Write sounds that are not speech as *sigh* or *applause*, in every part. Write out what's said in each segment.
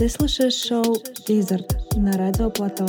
Ты слушаешь шоу «Визард» на Радио Плато.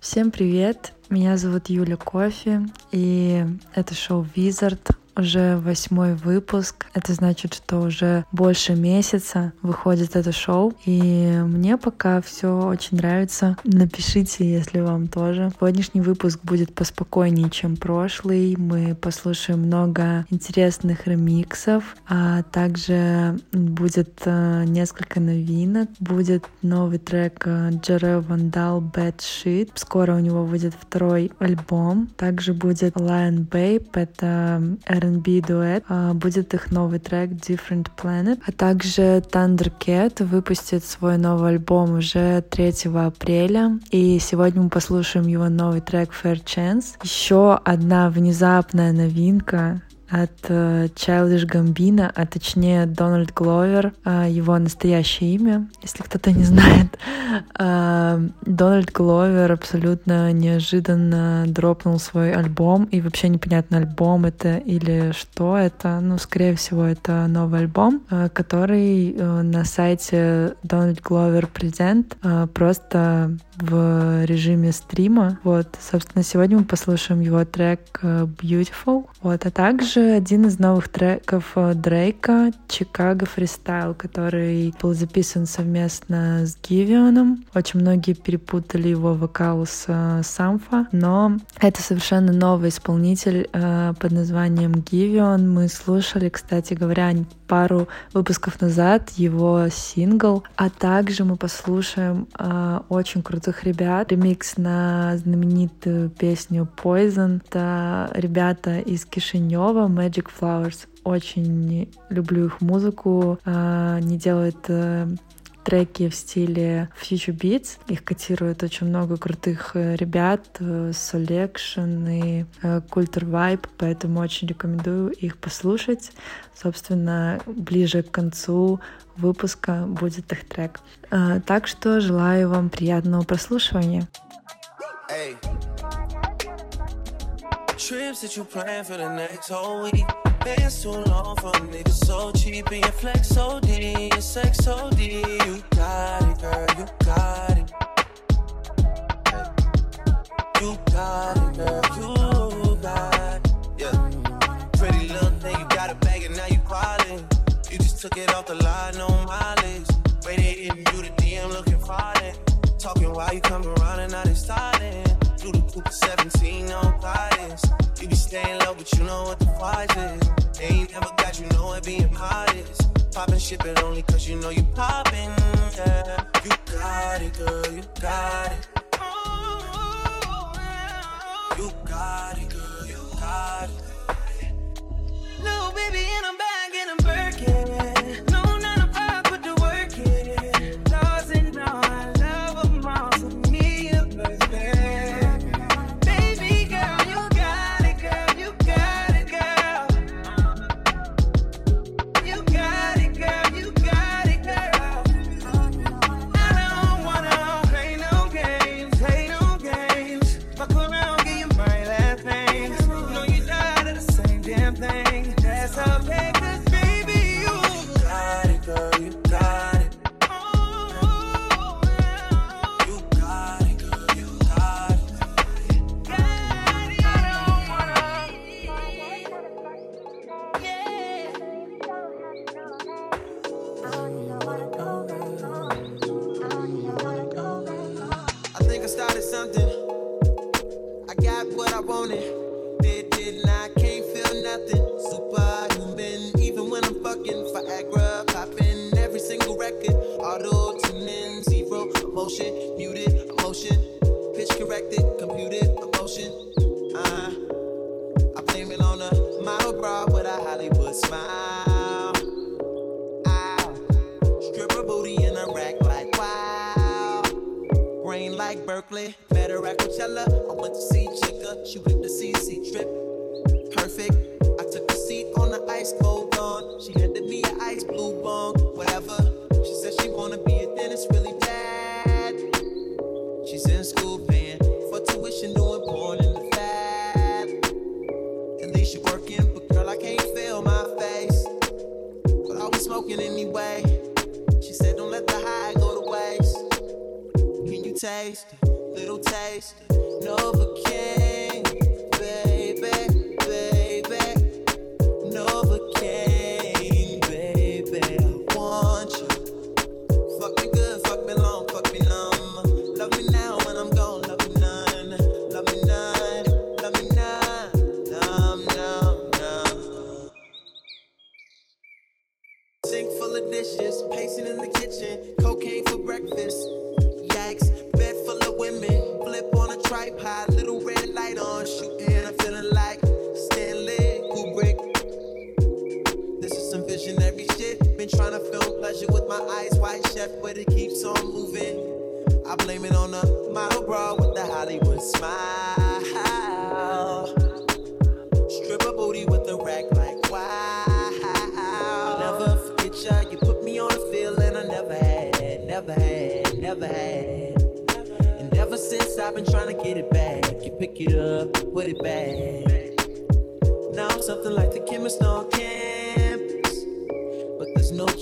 Всем привет! Меня зовут Юля Кофе, и это шоу «Визард», уже восьмой выпуск. Это значит, что уже больше месяца выходит это шоу. И мне пока все очень нравится. Напишите, если вам тоже. Сегодняшний выпуск будет поспокойнее, чем прошлый. Мы послушаем много интересных ремиксов, а также будет э, несколько новинок. Будет новый трек Джере Вандал Bad Shit. Скоро у него выйдет второй альбом. Также будет Lion Babe. Это R&B дуэт. А, будет их новый трек Different Planet. А также Thundercat выпустит свой новый альбом уже 3 апреля. И сегодня мы послушаем его новый трек Fair Chance. Еще одна внезапная новинка от э, Childish Gambino, а точнее Дональд Гловер, э, его настоящее имя, если кто-то не знает. *laughs* Э, Дональд Гловер абсолютно неожиданно дропнул свой альбом, и вообще непонятно, альбом это или что это. Ну, скорее всего, это новый альбом, который на сайте Donald Glover Present просто в режиме стрима. Вот, собственно, сегодня мы послушаем его трек Beautiful. Вот, а также также один из новых треков э, Дрейка «Чикаго фристайл», который был записан совместно с Гивионом. Очень многие перепутали его вокал с э, Самфа, но это совершенно новый исполнитель э, под названием Гивион. Мы слушали, кстати говоря, пару выпусков назад его сингл, а также мы послушаем э, очень крутых ребят. Ремикс на знаменитую песню Poison. Это ребята из Кишинева, Magic Flowers. Очень люблю их музыку. Э, они делают э, треки в стиле Future Beats. Их котирует очень много крутых э, ребят, э, Selection и Culture Vibe, поэтому очень рекомендую их послушать. Собственно, ближе к концу выпуска будет их трек. Так что желаю вам приятного прослушивания. Hey. Trips that you plan for the next whole week. Been too long for niggas so cheap and your flex so D, your sex so D. You got it, girl, you got it. You got it, girl, you got it. Yeah. Pretty little thing, you got a bag and now you quality. You just took it off the line, no mileage. Waited in you the DM looking fine. Talking while you come around and now they starting. Do the coupe 17 on bias. You be staying low, but you know what the price is. They ain't never got you know it being modest. Poppin' shit, but only cause you know you poppin'. Yeah. You got it, girl, you got it. You got it, girl, you got it. Little baby, and I'm She's taste, with my eyes wide shut, but it keeps on moving. I blame it on the model bra with the Hollywood smile. Stripper booty with the rack like wow. I'll never forget ya. You put me on a feeling I never had, never had, never had. And ever since I've been trying to get it back, you pick it up, put it back. Now I'm something like the chemist on no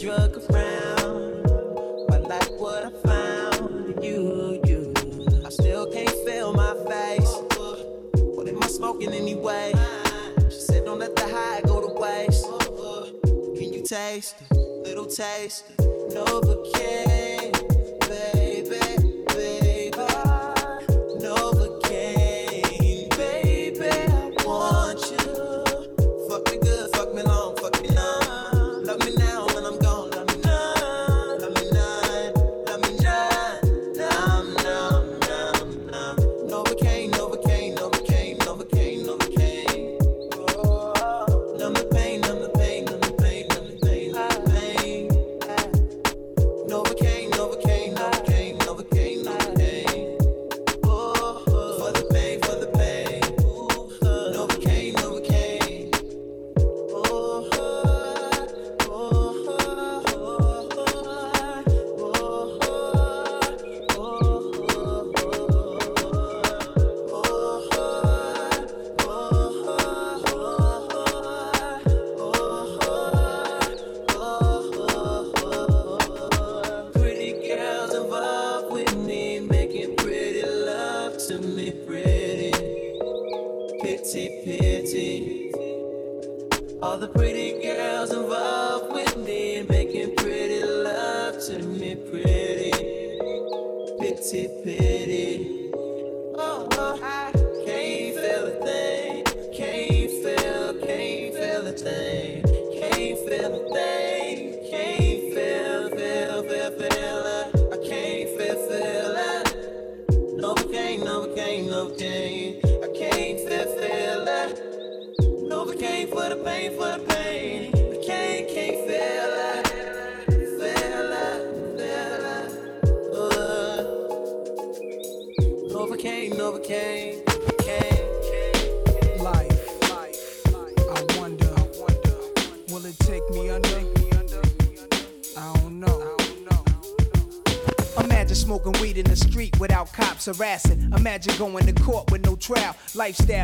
drug around. I like what I found in you, you. I still can't feel my face. What am I smoking anyway? She said, Don't let the high go to waste. Can you taste it? Little taste? Novocaine, Imagine going to court with no trial. Lifestyle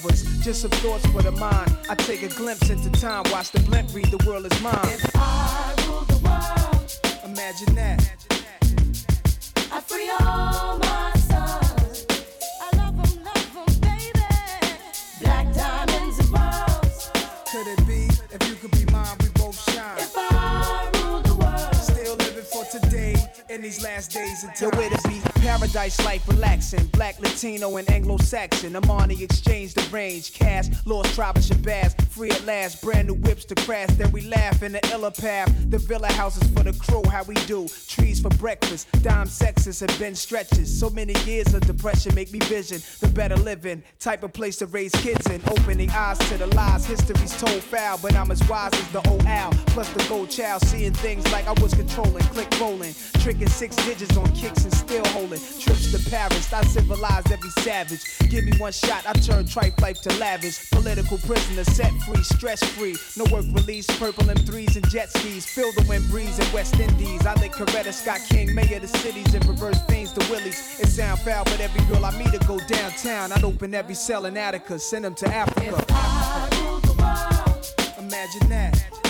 undercovers. Just some thoughts for the mind. I take a glimpse into time, watch the blimp read the world is mine. If I rule the world. Imagine that. I free all my sons. I love 'em, love 'em, baby. Black diamonds and pearls. Could it be? If you could be mine, we both shine. If I rule the world. Still living for today in these last days time. Yo, it be Paradise life relaxing. Black, Latino, and Anglo Saxon. I'm the exchange, the range. Cast, lost tribe of Shabazz. Free at last. Brand new whips to crash. Then we laugh in the illa path. The villa houses for the crew. How we do? Trees for breakfast. Dime sexes have been stretches. So many years of depression make me vision the better living. Type of place to raise kids in. Open the eyes to the lies. History's told foul, but I'm as wise as the old owl. Plus the gold child. Seeing things like I was controlling. Click rolling. Tricking six digits on kicks and still holding. Trips to Paris, I civilize every savage. Give me one shot, I turn trife life to lavish. Political prisoner, set free, stress free. No work release, purple M3s and jet skis. Feel the wind breeze in West Indies. I lick Coretta Scott King, mayor the cities, and reverse things to Willies. It sound foul, but every girl I meet to go downtown. I'd open every cell in Attica, send them to Africa. Imagine that.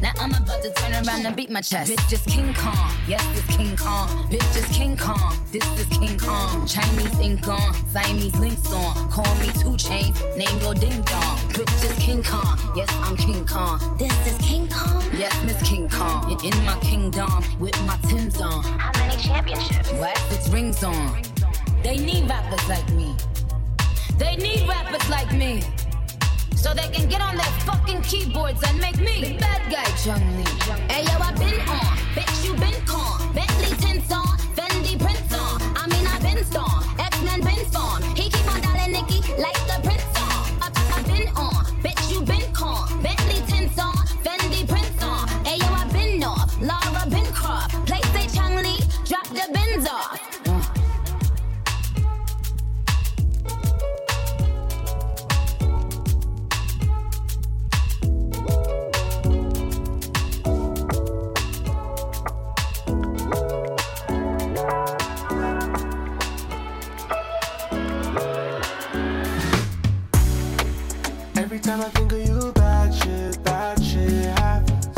Now I'm about to turn around and beat my chest. Bitch, just King Kong. Yes, this King Kong. Bitch, just King Kong. This is King Kong. Chinese ink on. Siamese links on. Call me two chains. Name go ding dong. Bitch, just King Kong. Yes, I'm King Kong. This is King Kong. Yes, Miss King Kong. In- In my kingdom with my Timbs on. How many championships? What? It's rings on. They need rappers like me. They need rappers like me. So they can get on their fucking keyboards and make me the bad guy, Chung Lee. Hey yo, I been on, bitch you been con. Bentley tints on, Fendi prints on. I mean I been storm, X-Men been form. He keep on dialing Nicki like Every time I think of you, bad shit, bad shit happens.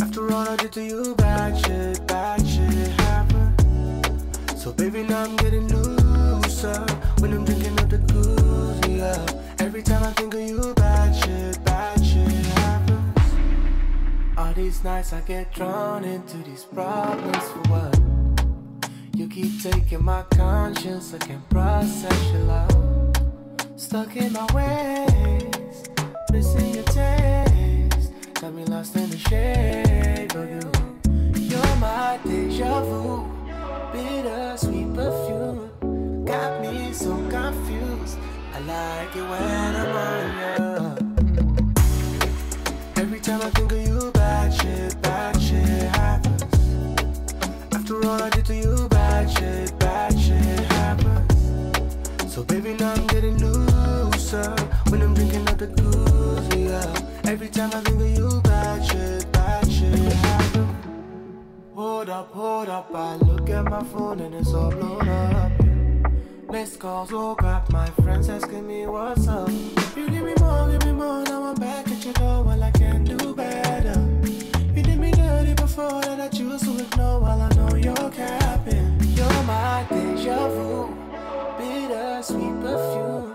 After all I did to you, bad shit, bad shit happens. So baby, now I'm getting looser when I'm drinking up the goose, yeah. Every time I think of you, bad shit, bad shit happens. All these nights I get drawn into these problems for what? You keep taking my conscience, I can't process your love. Stuck in my ways, missing your taste. Got me lost in the shade of you. You're my deja vu, bittersweet perfume. Got me so confused. I like it when I'm on you. Every time I think of you, bad shit, bad shit happens. After all I did to you, bad shit, bad shit happens. So baby, now the yeah. Every time I think of you, bad shit, bad shit happen. Hold up, hold up, I look at my phone and it's all blown up. Missed calls, woke up, my friends asking me what's up. You give me more, give me more, now I'm back at your door, well I can do better. You did me dirty before that I choose to ignore while I know you're capping. You're my deja vu, bittersweet perfume.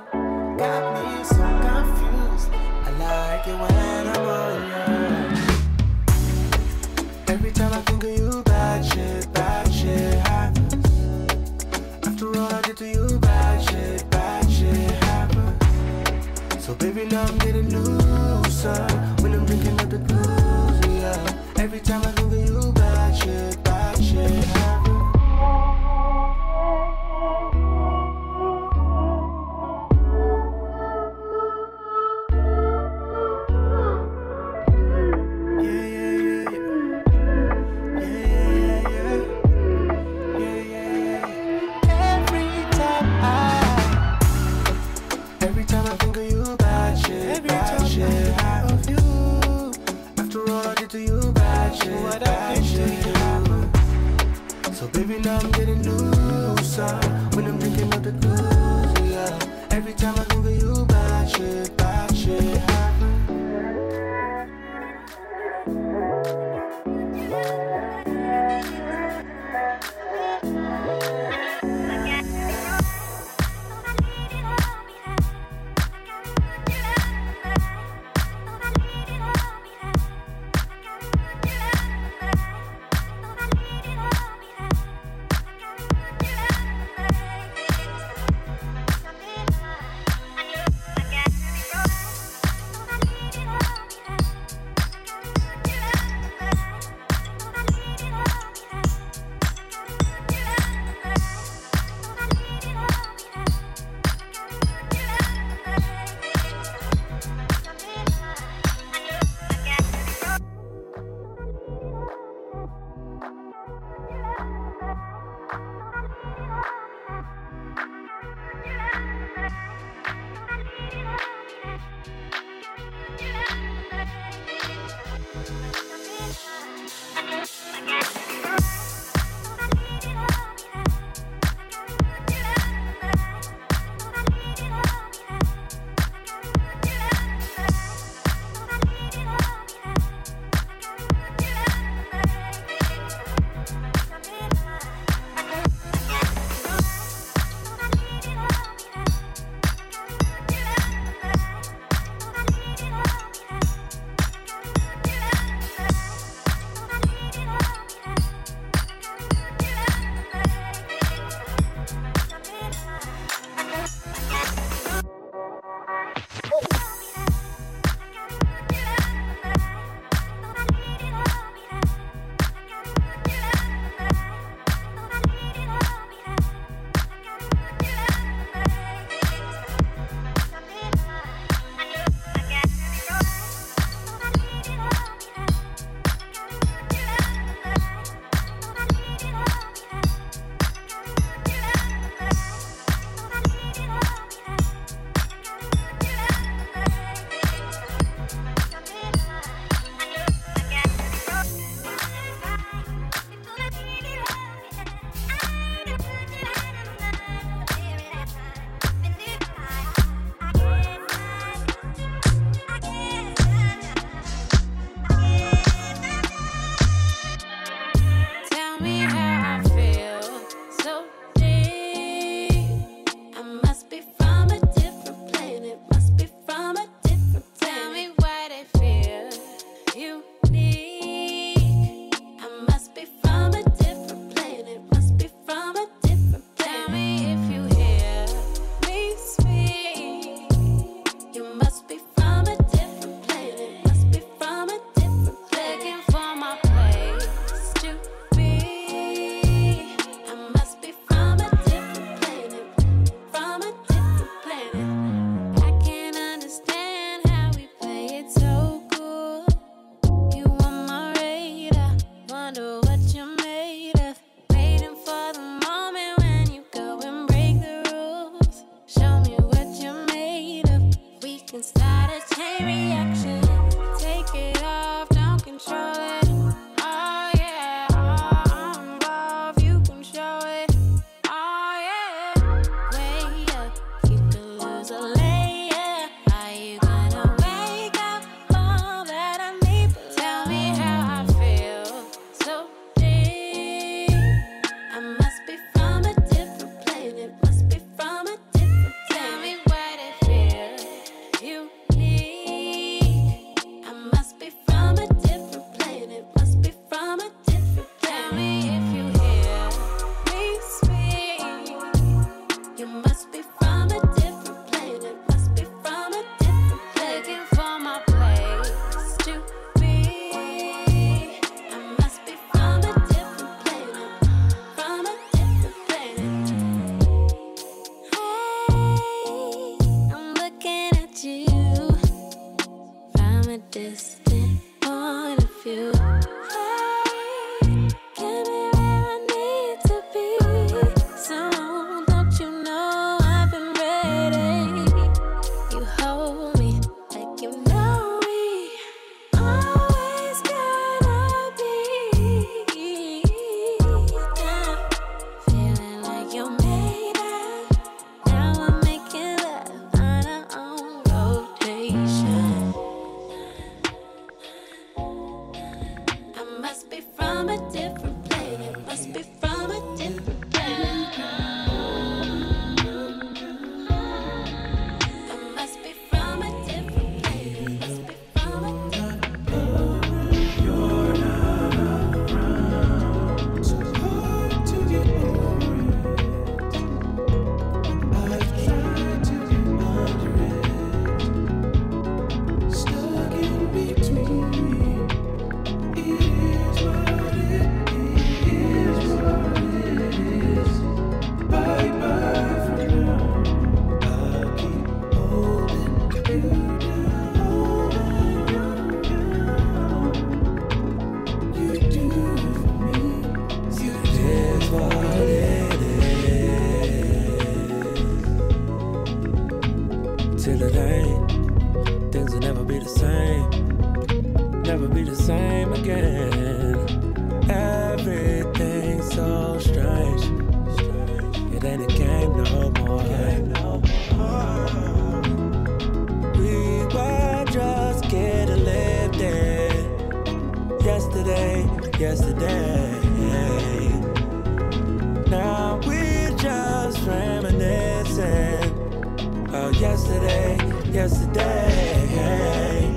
Yesterday.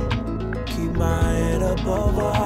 Keep my head above water,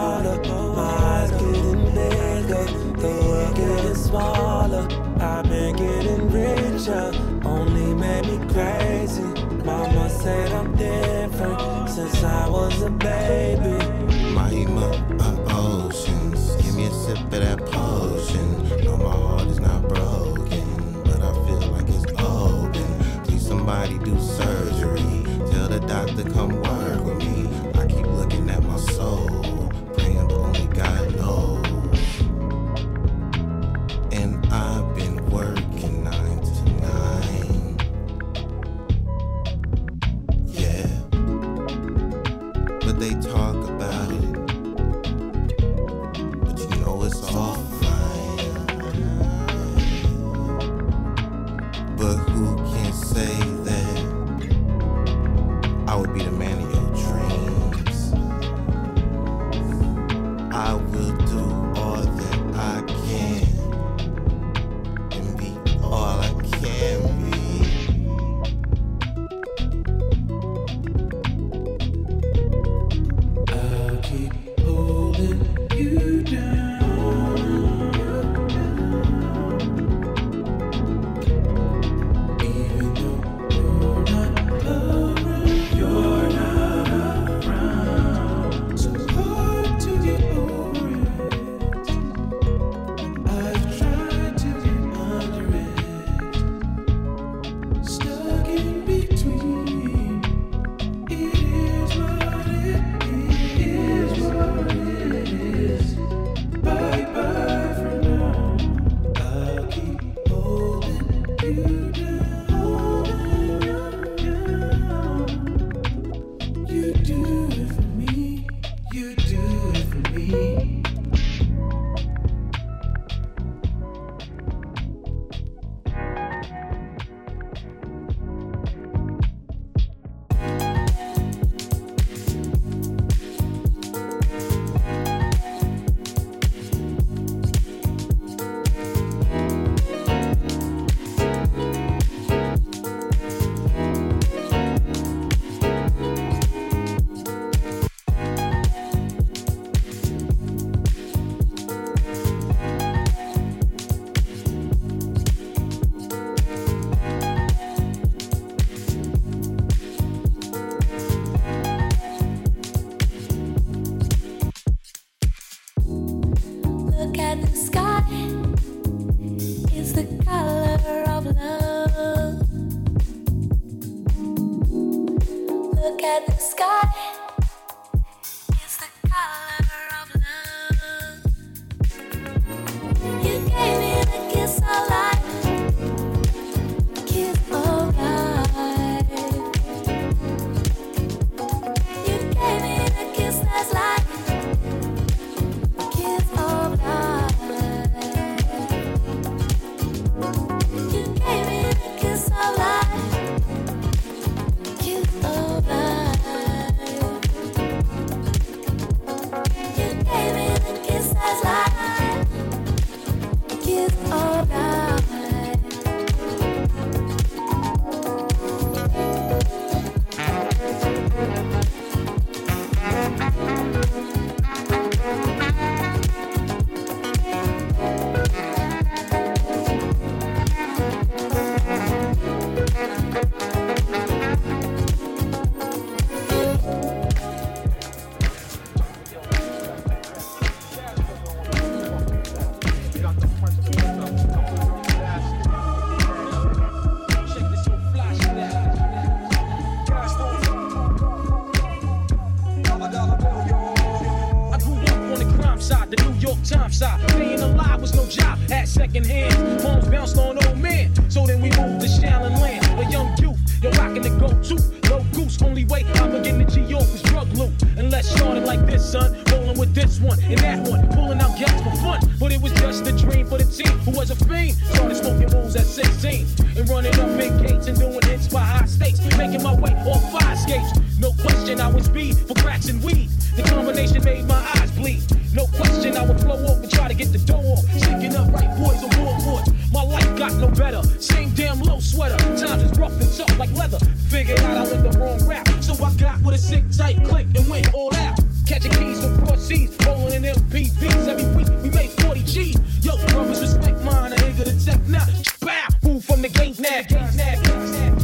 the New York Times side. Staying alive was no job at second hand. Moms bounced on old man, so then we moved to Shallon Land. A young youth, you're rocking the go-to. No goose, only way I'm the G.O. was drug loot. And let's start it like this, son. Rolling with this one and that one, pulling out gas for fun. But it was just a dream for the team who was a fiend. Started smoking rules at 16 and running up big gates and doing hits by high stakes. Making my way off fire escapes. No question, I was speed for cracks and weed. The combination made my eyes bleed. No question, I would flow off and try to get the dough off. Shaking up right boys on board. My life got no better. Same damn low sweater. Times is rough and tough like leather. Figured out I went the wrong rap. So I got with a sick tight click and went all out. Catching keys from cross seas, rolling in MPVs. Every week we made 40 G's. Yo, brothers, respect mine. I ain't gonna tech now. Bow, move from the gate now.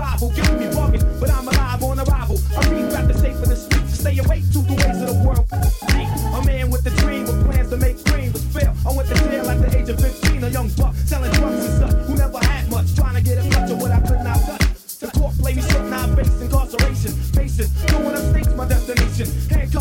Survival, giving me bugging, but I'm alive on arrival. I read rap to stay for the streets, to stay awake to the ways of the world. A man with a dream, with plans to make cream, was fail. I went to jail at the age of 15, a young buck, selling drugs and stuff who never had much, trying to get a touch of what I could not touch. The court played me now I face incarceration. Going up states, my destination. Handcuffed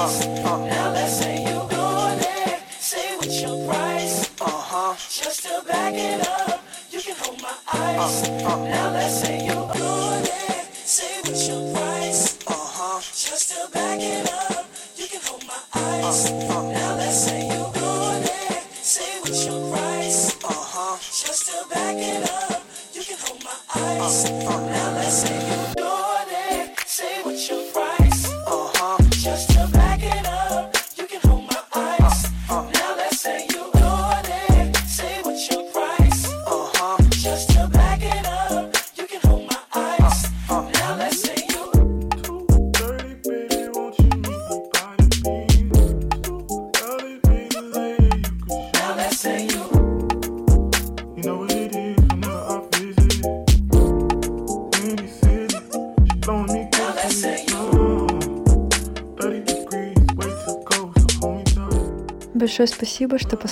Now let's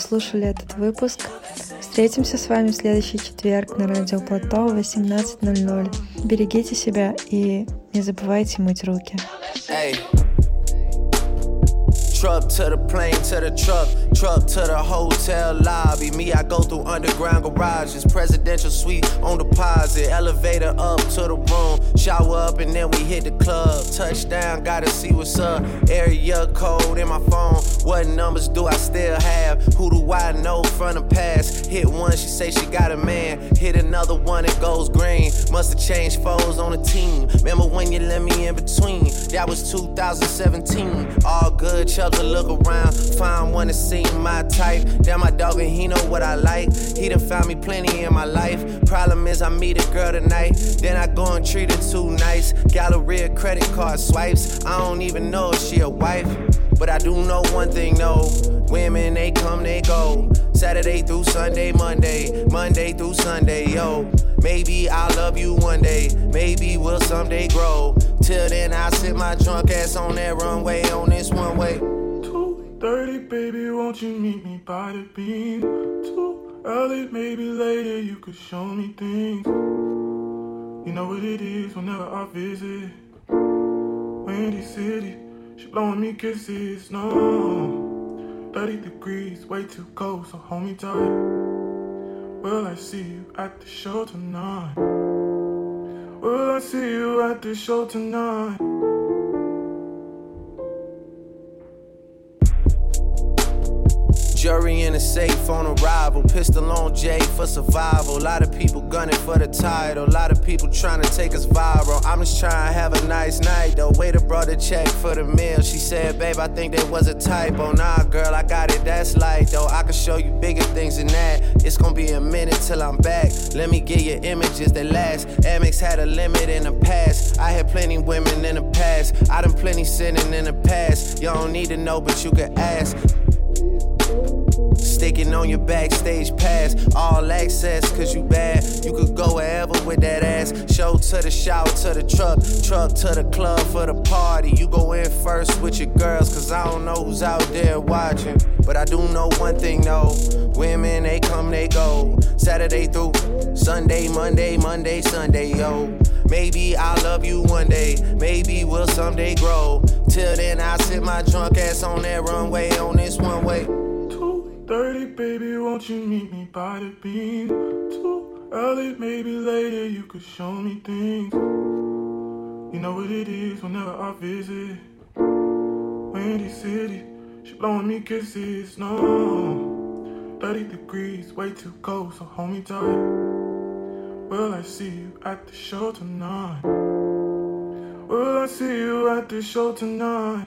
послушали этот выпуск. Встретимся с вами в следующий четверг на радио Плато в 18.00. Берегите себя и не забывайте мыть руки. Hey. Truck to the plane, to the truck, truck to the hotel lobby. Me, I go through underground garages, presidential suite on deposit, elevator up to the room, shower up, and then we hit the club. Touchdown, gotta see what's up. Area code in my phone. What numbers do I still have? Who do I know from the past? Hit one, she say she got a man. Hit another one, it goes green. Must have changed foes on the team. Remember when you let me in between? That was 2017. All good, Chubb to look around. Find one that seem my type. Damn, my dog, and he know what I like. He done found me plenty in my life. Problem is, I meet a girl tonight. Then I go and treat her too nice. Galleria credit card swipes. I don't even know if she a wife. But I do know one thing, no. Women, they come, they go. Saturday through Sunday, Monday, Monday through Sunday, yo. Maybe I'll love you one day, maybe we'll someday grow. Till then, I sit my drunk ass on that runway on this one way. 2.30, baby, won't you meet me by the Bean? Too early, maybe later you could show me things. You know what it is whenever I visit. Windy City, she blowing me kisses, no. 30 degrees, way too cold, so hold me tight. Will I see you at the show tonight? Will I see you at the show tonight? Jury in a safe on arrival. Pistol on J for survival. A lot of people gunning for the title. A lot of people trying to take us viral. I'm just trying to have a nice night The Waiter brought a check for the meal. She said, Babe, I think there was a typo. Nah, girl, I got it. That's light though. I can show you bigger things than that. It's gonna be a minute till I'm back. Let me get you images that last. Amex had a limit in the past. I had plenty women in the past. I done plenty sinning in the past. Y'all don't need to know, but you can ask. Sticking on your backstage pass, all access, cause you bad. You could go wherever with that ass. Show to the shower, to the truck, truck to the club for the party. You go in first with your girls, cause I don't know who's out there watching. But I do know one thing though women, they come, they go. Saturday through Sunday, Monday, Monday, Sunday, yo. Maybe I'll love you one day, maybe we'll someday grow. Till then, I sit my drunk ass on that runway on this one way. 2.30, baby, won't you meet me by the Bean? Too early, maybe later you could show me things. You know what it is whenever I visit. Windy City, she blowing me kisses, no. 30 degrees, way too cold, so hold me tight. Will I see you at the show tonight? Will I see you at the show tonight?